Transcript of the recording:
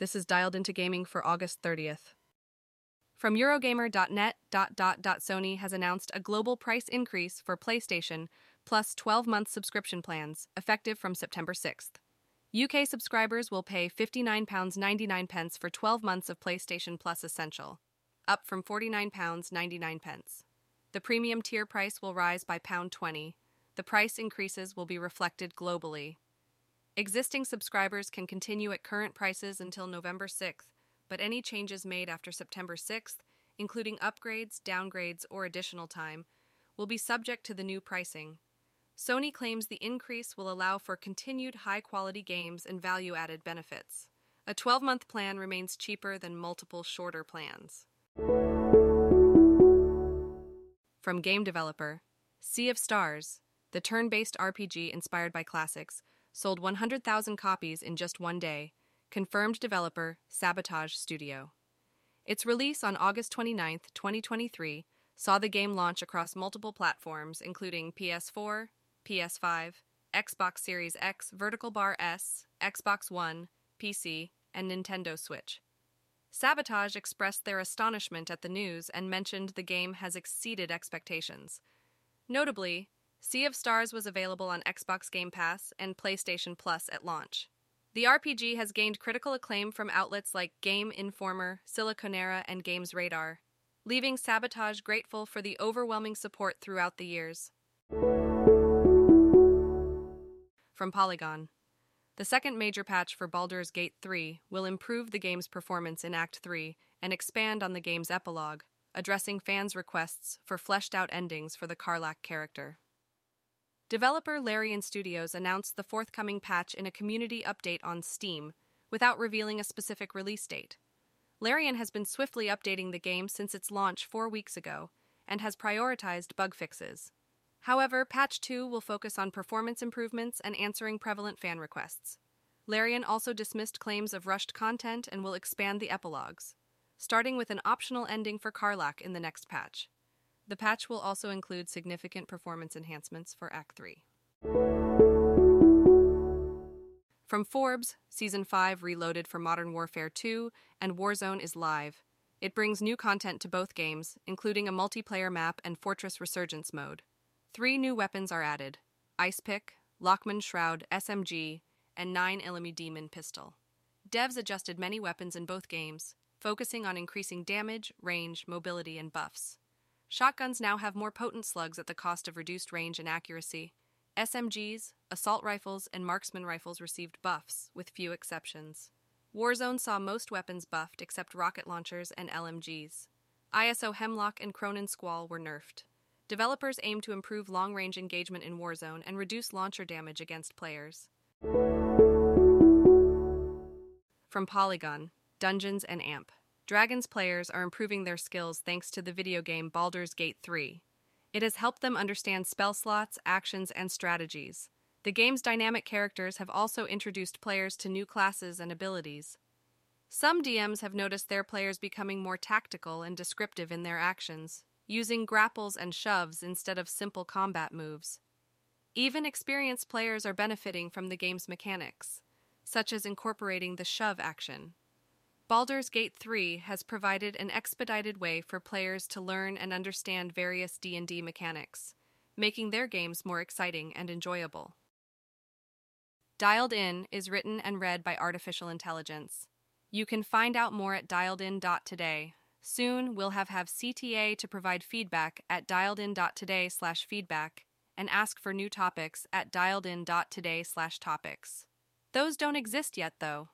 This is dialed into gaming for August 30th. From Eurogamer.net, Sony has announced a global price increase for PlayStation plus 12 month subscription plans, effective from September 6th. UK subscribers will pay £59.99 for 12 months of PlayStation Plus Essential, up from £49.99. The premium tier price will rise by £20. The price increases will be reflected globally. Existing subscribers can continue at current prices until November 6th, but any changes made after September 6th, including upgrades, downgrades, or additional time, will be subject to the new pricing. Sony claims the increase will allow for continued high quality games and value added benefits. A 12 month plan remains cheaper than multiple shorter plans. From game developer Sea of Stars, the turn based RPG inspired by classics, sold 100,000 copies in just one day, confirmed developer Sabotage Studio. Its release on August 29, 2023, saw the game launch across multiple platforms, including PS4, PS5, Xbox Series X, Vertical Bar S, Xbox One, PC, and Nintendo Switch. Sabotage expressed their astonishment at the news and mentioned the game has exceeded expectations. Notably, Sea of Stars was available on Xbox Game Pass and PlayStation Plus at launch. The RPG has gained critical acclaim from outlets like Game Informer, Siliconera, and Games Radar, leaving Sabotage grateful for the overwhelming support throughout the years. From Polygon The second major patch for Baldur's Gate 3 will improve the game's performance in Act 3 and expand on the game's epilogue, addressing fans' requests for fleshed out endings for the Karlach character. Developer Larian Studios announced the forthcoming patch in a community update on Steam, without revealing a specific release date. Larian has been swiftly updating the game since its launch four weeks ago and has prioritized bug fixes. However, Patch 2 will focus on performance improvements and answering prevalent fan requests. Larian also dismissed claims of rushed content and will expand the epilogues, starting with an optional ending for Karlach in the next patch. The patch will also include significant performance enhancements for Act 3. From Forbes, Season 5 reloaded for Modern Warfare 2, and Warzone is live. It brings new content to both games, including a multiplayer map and Fortress Resurgence mode. Three new weapons are added Ice Pick, Lachmann Shroud SMG, and 9mm Demon Pistol. Devs adjusted many weapons in both games, focusing on increasing damage, range, mobility, and buffs. Shotguns now have more potent slugs at the cost of reduced range and accuracy. SMGs, assault rifles, and marksman rifles received buffs, with few exceptions. Warzone saw most weapons buffed except rocket launchers and LMGs. ISO Hemlock and Cronen Squall were nerfed. Developers aim to improve long range engagement in Warzone and reduce launcher damage against players. From Polygon, Dungeons and Amp. Dragons players are improving their skills thanks to the video game Baldur's Gate 3. It has helped them understand spell slots, actions, and strategies. The game's dynamic characters have also introduced players to new classes and abilities. Some DMs have noticed their players becoming more tactical and descriptive in their actions, using grapples and shoves instead of simple combat moves. Even experienced players are benefiting from the game's mechanics, such as incorporating the shove action. Baldur's Gate 3 has provided an expedited way for players to learn and understand various D&D mechanics, making their games more exciting and enjoyable. Dialed In is written and read by artificial intelligence. You can find out more at dialedin.today. Soon, we'll have, have CTA to provide feedback at dialedin.today slash feedback and ask for new topics at dialedin.today slash topics. Those don't exist yet, though.